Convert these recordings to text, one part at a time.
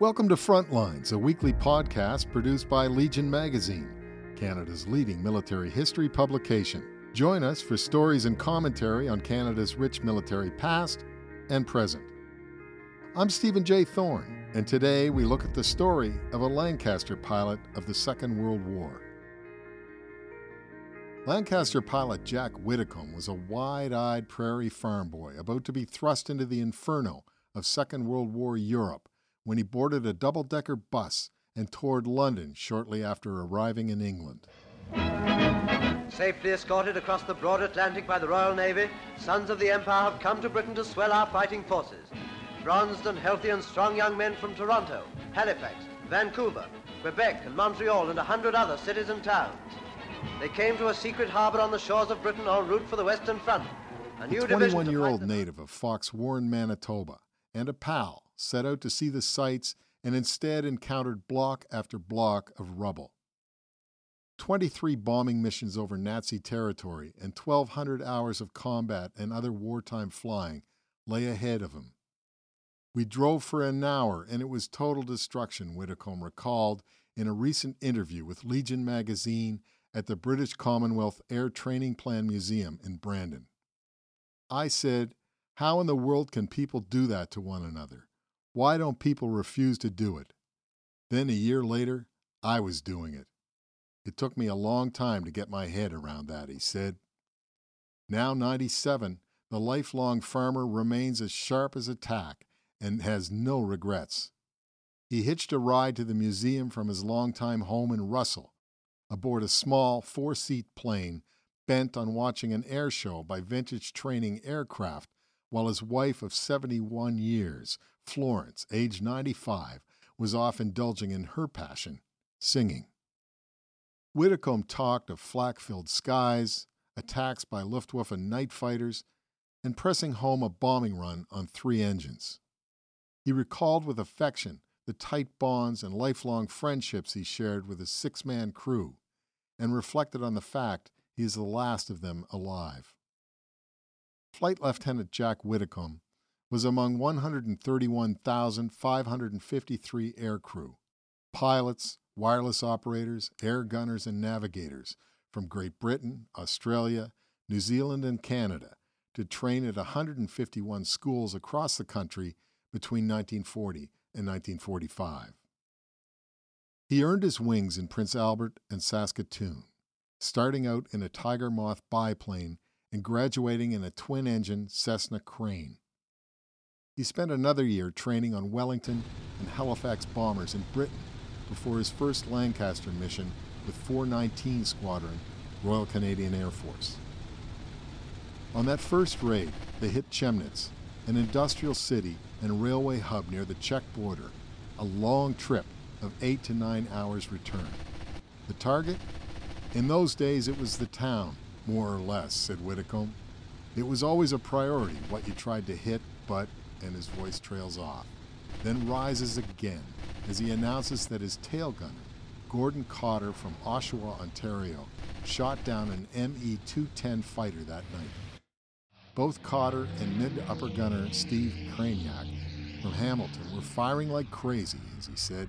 Welcome to Frontlines, a weekly podcast produced by Legion Magazine, Canada's leading military history publication. Join us for stories and commentary on Canada's rich military past and present. I'm Stephen J. Thorne, and today we look at the story of a Lancaster pilot of the Second World War. Lancaster pilot Jack Widdicombe was a wide eyed prairie farm boy about to be thrust into the inferno of Second World War Europe when he boarded a double decker bus and toured London shortly after arriving in England. Safely escorted across the broad Atlantic by the Royal Navy, sons of the Empire have come to Britain to swell our fighting forces. Bronzed and healthy and strong young men from Toronto, Halifax, Vancouver, Quebec, and Montreal, and a hundred other cities and towns. They came to a secret harbor on the shores of Britain en route for the Western Front. A new The division 21 year old native of Fox Warren, Manitoba, and a pal set out to see the sights and instead encountered block after block of rubble. 23 bombing missions over Nazi territory and 1,200 hours of combat and other wartime flying lay ahead of him. We drove for an hour and it was total destruction, Widdicombe recalled in a recent interview with Legion magazine at the British Commonwealth Air Training Plan Museum in Brandon. I said, How in the world can people do that to one another? Why don't people refuse to do it? Then a year later, I was doing it. It took me a long time to get my head around that, he said. Now 97, the lifelong farmer remains as sharp as a tack and has no regrets. He hitched a ride to the museum from his longtime home in Russell aboard a small four seat plane bent on watching an air show by vintage training aircraft while his wife of 71 years, Florence, age 95, was off indulging in her passion, singing. Widdicombe talked of flak filled skies, attacks by Luftwaffe night fighters, and pressing home a bombing run on three engines. He recalled with affection the tight bonds and lifelong friendships he shared with his six man crew, and reflected on the fact he is the last of them alive. Flight Lieutenant Jack Whitcomb was among 131,553 aircrew, pilots, wireless operators, air gunners, and navigators from Great Britain, Australia, New Zealand, and Canada to train at 151 schools across the country between 1940 and 1945. He earned his wings in Prince Albert and Saskatoon, starting out in a Tiger Moth biplane and graduating in a twin engine Cessna Crane. He spent another year training on Wellington and Halifax bombers in Britain before his first Lancaster mission with 419 Squadron, Royal Canadian Air Force. On that first raid, they hit Chemnitz, an industrial city and railway hub near the Czech border, a long trip of eight to nine hours return. The target? In those days, it was the town, more or less, said Widdicombe. It was always a priority what you tried to hit, but, and his voice trails off, then rises again as he announces that his tail gunner, Gordon Cotter from Oshawa, Ontario, shot down an ME 210 fighter that night. Both Cotter and mid upper gunner Steve Craniac from Hamilton were firing like crazy, as he said,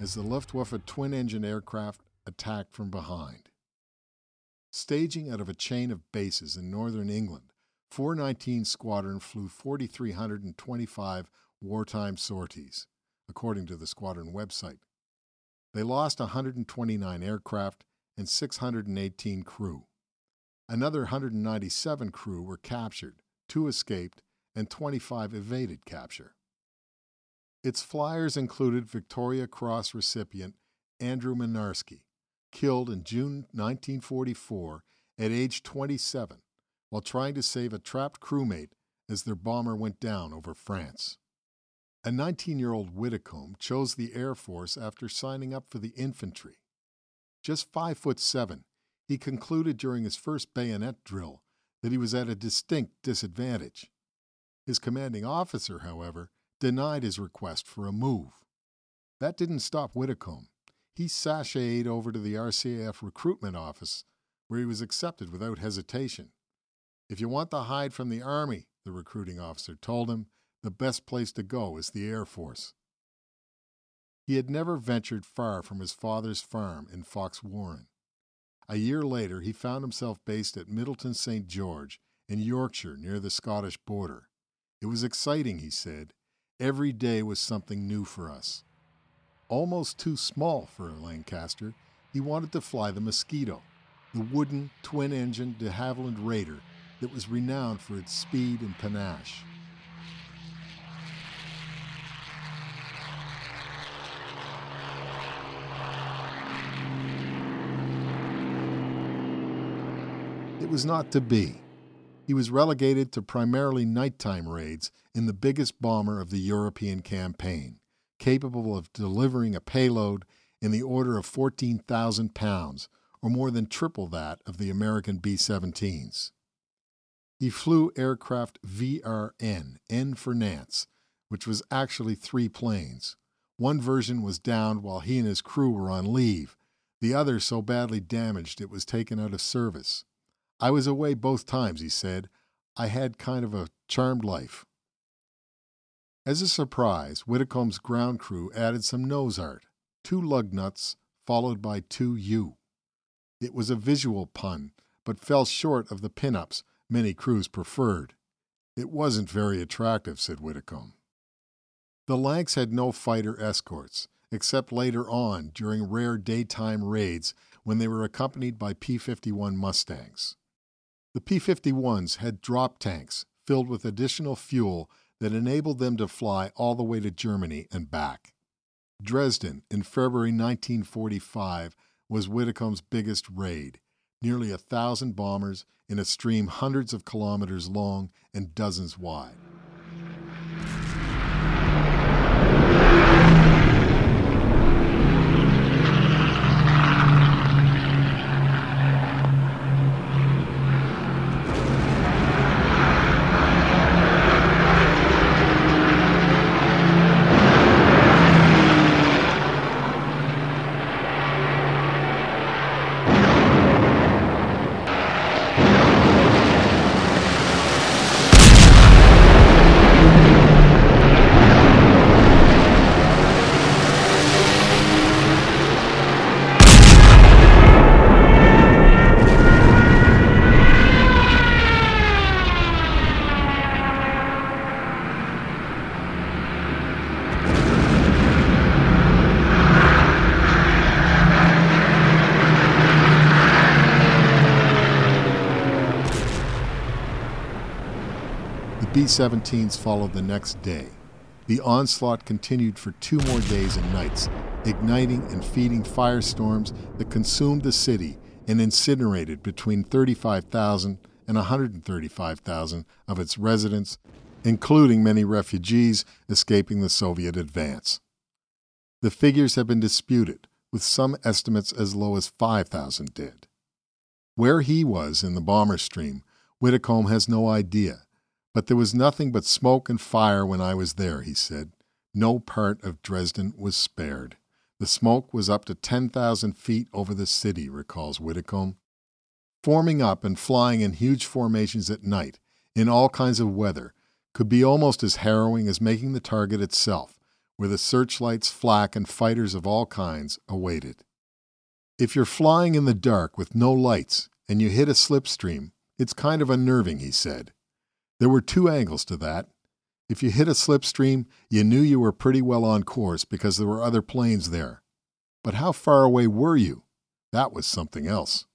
as the Luftwaffe twin engine aircraft attacked from behind. Staging out of a chain of bases in northern England, 419 Squadron flew 4,325 wartime sorties, according to the squadron website. They lost 129 aircraft and 618 crew. Another 197 crew were captured, two escaped, and 25 evaded capture. Its flyers included Victoria Cross recipient Andrew Mynarski, killed in June 1944 at age 27 while trying to save a trapped crewmate as their bomber went down over France. A 19 year old Widdicombe chose the Air Force after signing up for the infantry. Just five foot seven, he concluded during his first bayonet drill that he was at a distinct disadvantage. His commanding officer, however, denied his request for a move. That didn't stop Widdicombe. He sashayed over to the RCAF recruitment office, where he was accepted without hesitation. If you want to hide from the Army, the recruiting officer told him, the best place to go is the Air Force. He had never ventured far from his father's farm in Fox Warren. A year later, he found himself based at Middleton St. George in Yorkshire near the Scottish border. It was exciting, he said. Every day was something new for us. Almost too small for a Lancaster, he wanted to fly the Mosquito, the wooden twin engine de Havilland Raider that was renowned for its speed and panache. It was not to be. He was relegated to primarily nighttime raids in the biggest bomber of the European campaign, capable of delivering a payload in the order of 14,000 pounds, or more than triple that of the American B 17s. He flew aircraft VRN, N for Nance, which was actually three planes. One version was downed while he and his crew were on leave, the other so badly damaged it was taken out of service. I was away both times, he said. I had kind of a charmed life. As a surprise, Widdicombe's ground crew added some nose art two lug nuts followed by two U. It was a visual pun, but fell short of the pin-ups many crews preferred. It wasn't very attractive, said Widdicombe. The Lancs had no fighter escorts, except later on during rare daytime raids when they were accompanied by P 51 Mustangs. The P 51s had drop tanks filled with additional fuel that enabled them to fly all the way to Germany and back. Dresden in February 1945 was Widdicombe's biggest raid, nearly a thousand bombers in a stream hundreds of kilometers long and dozens wide. B 17s followed the next day. The onslaught continued for two more days and nights, igniting and feeding firestorms that consumed the city and incinerated between 35,000 and 135,000 of its residents, including many refugees escaping the Soviet advance. The figures have been disputed, with some estimates as low as 5,000 dead. Where he was in the bomber stream, Widdicombe has no idea but there was nothing but smoke and fire when I was there, he said. No part of Dresden was spared. The smoke was up to 10,000 feet over the city, recalls Widdicombe. Forming up and flying in huge formations at night, in all kinds of weather, could be almost as harrowing as making the target itself, where the searchlights, flak, and fighters of all kinds awaited. If you're flying in the dark with no lights and you hit a slipstream, it's kind of unnerving, he said. There were two angles to that. If you hit a slipstream, you knew you were pretty well on course because there were other planes there. But how far away were you? That was something else.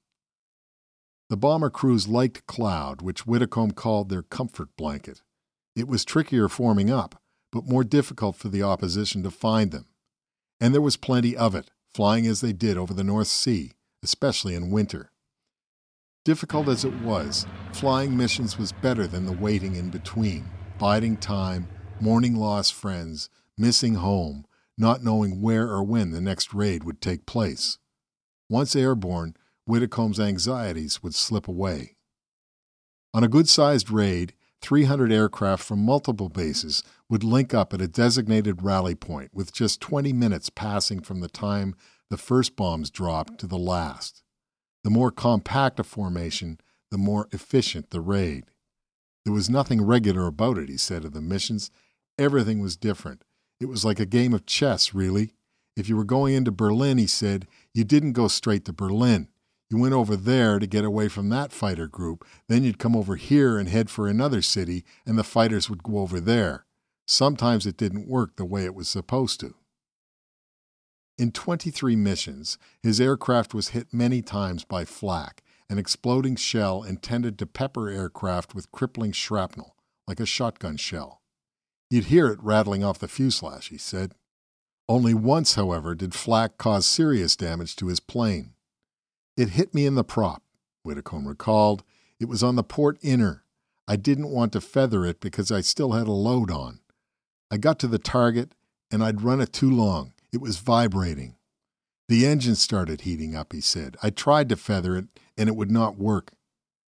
The bomber crews liked cloud, which Widdicombe called their comfort blanket. It was trickier forming up, but more difficult for the opposition to find them. And there was plenty of it, flying as they did over the North Sea, especially in winter. Difficult as it was, flying missions was better than the waiting in between, biding time, mourning lost friends, missing home, not knowing where or when the next raid would take place. Once airborne, Widdicombe's anxieties would slip away. On a good sized raid, 300 aircraft from multiple bases would link up at a designated rally point with just 20 minutes passing from the time the first bombs dropped to the last. The more compact a formation, the more efficient the raid. There was nothing regular about it, he said of the missions. Everything was different. It was like a game of chess, really. If you were going into Berlin, he said, you didn't go straight to Berlin. You went over there to get away from that fighter group. Then you'd come over here and head for another city, and the fighters would go over there. Sometimes it didn't work the way it was supposed to. In 23 missions, his aircraft was hit many times by flak, an exploding shell intended to pepper aircraft with crippling shrapnel, like a shotgun shell. You'd hear it rattling off the fuselage, he said. Only once, however, did flak cause serious damage to his plane. It hit me in the prop, Widdicombe recalled. It was on the port inner. I didn't want to feather it because I still had a load on. I got to the target, and I'd run it too long. It was vibrating. The engine started heating up, he said. I tried to feather it, and it would not work.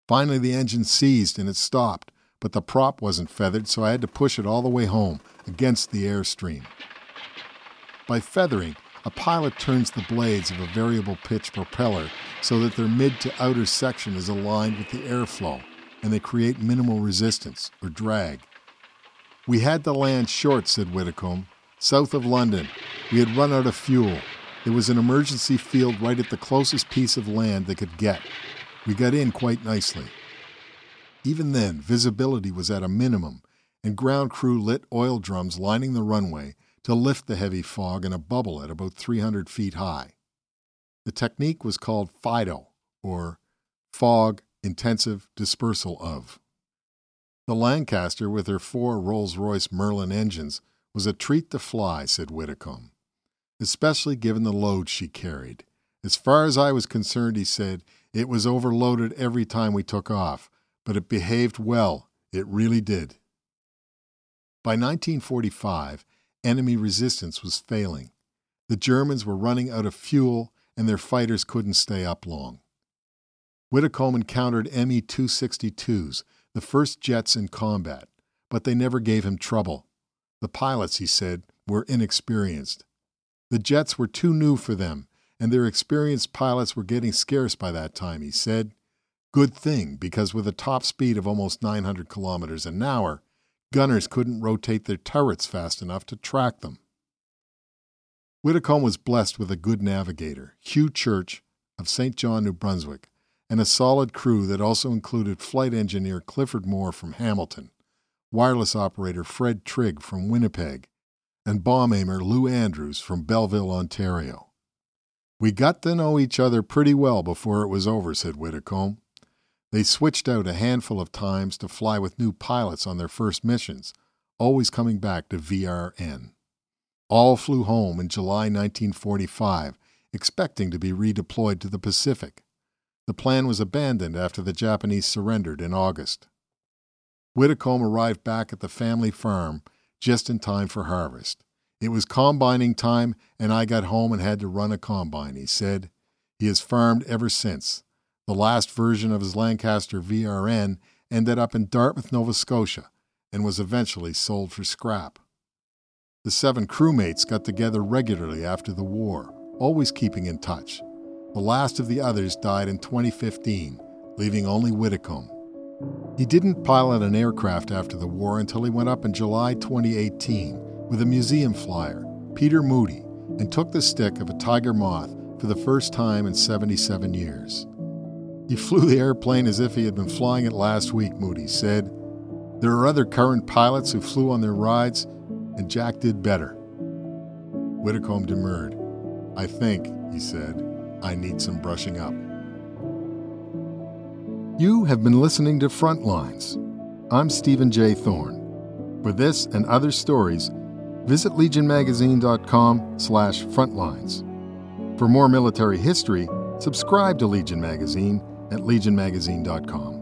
Finally, the engine seized and it stopped, but the prop wasn't feathered, so I had to push it all the way home against the airstream. By feathering, a pilot turns the blades of a variable pitch propeller so that their mid to outer section is aligned with the airflow and they create minimal resistance or drag. We had to land short, said Widdicombe, south of London. We had run out of fuel. There was an emergency field right at the closest piece of land they could get. We got in quite nicely. Even then, visibility was at a minimum, and ground crew lit oil drums lining the runway to lift the heavy fog in a bubble at about 300 feet high. The technique was called FIDO, or Fog Intensive Dispersal of. The Lancaster, with her four Rolls Royce Merlin engines, was a treat to fly, said Widdicombe, especially given the load she carried. As far as I was concerned, he said, it was overloaded every time we took off, but it behaved well. It really did. By 1945, enemy resistance was failing. The Germans were running out of fuel and their fighters couldn't stay up long. Widdicombe encountered Me 262s, the first jets in combat, but they never gave him trouble. The pilots, he said, were inexperienced. The jets were too new for them, and their experienced pilots were getting scarce by that time, he said. Good thing, because with a top speed of almost 900 kilometers an hour, gunners couldn't rotate their turrets fast enough to track them. Widdicombe was blessed with a good navigator, Hugh Church of St. John, New Brunswick, and a solid crew that also included flight engineer Clifford Moore from Hamilton, wireless operator Fred Trigg from Winnipeg, and bomb aimer Lou Andrews from Belleville, Ontario. We got to know each other pretty well before it was over, said Widdicombe. They switched out a handful of times to fly with new pilots on their first missions, always coming back to VRN. All flew home in July 1945, expecting to be redeployed to the Pacific. The plan was abandoned after the Japanese surrendered in August. Widdicombe arrived back at the family farm just in time for harvest. It was combining time, and I got home and had to run a combine, he said. He has farmed ever since. The last version of his Lancaster VRN ended up in Dartmouth, Nova Scotia, and was eventually sold for scrap. The seven crewmates got together regularly after the war, always keeping in touch. The last of the others died in 2015, leaving only Widdicombe. He didn't pilot an aircraft after the war until he went up in July 2018 with a museum flyer, Peter Moody, and took the stick of a Tiger Moth for the first time in 77 years. He flew the airplane as if he had been flying it last week, Moody said. There are other current pilots who flew on their rides, and Jack did better. Widdicombe demurred. I think, he said, I need some brushing up. You have been listening to Frontlines. I'm Stephen J. Thorne. For this and other stories, visit legionmagazine.com slash frontlines. For more military history, subscribe to Legion Magazine at legionmagazine.com.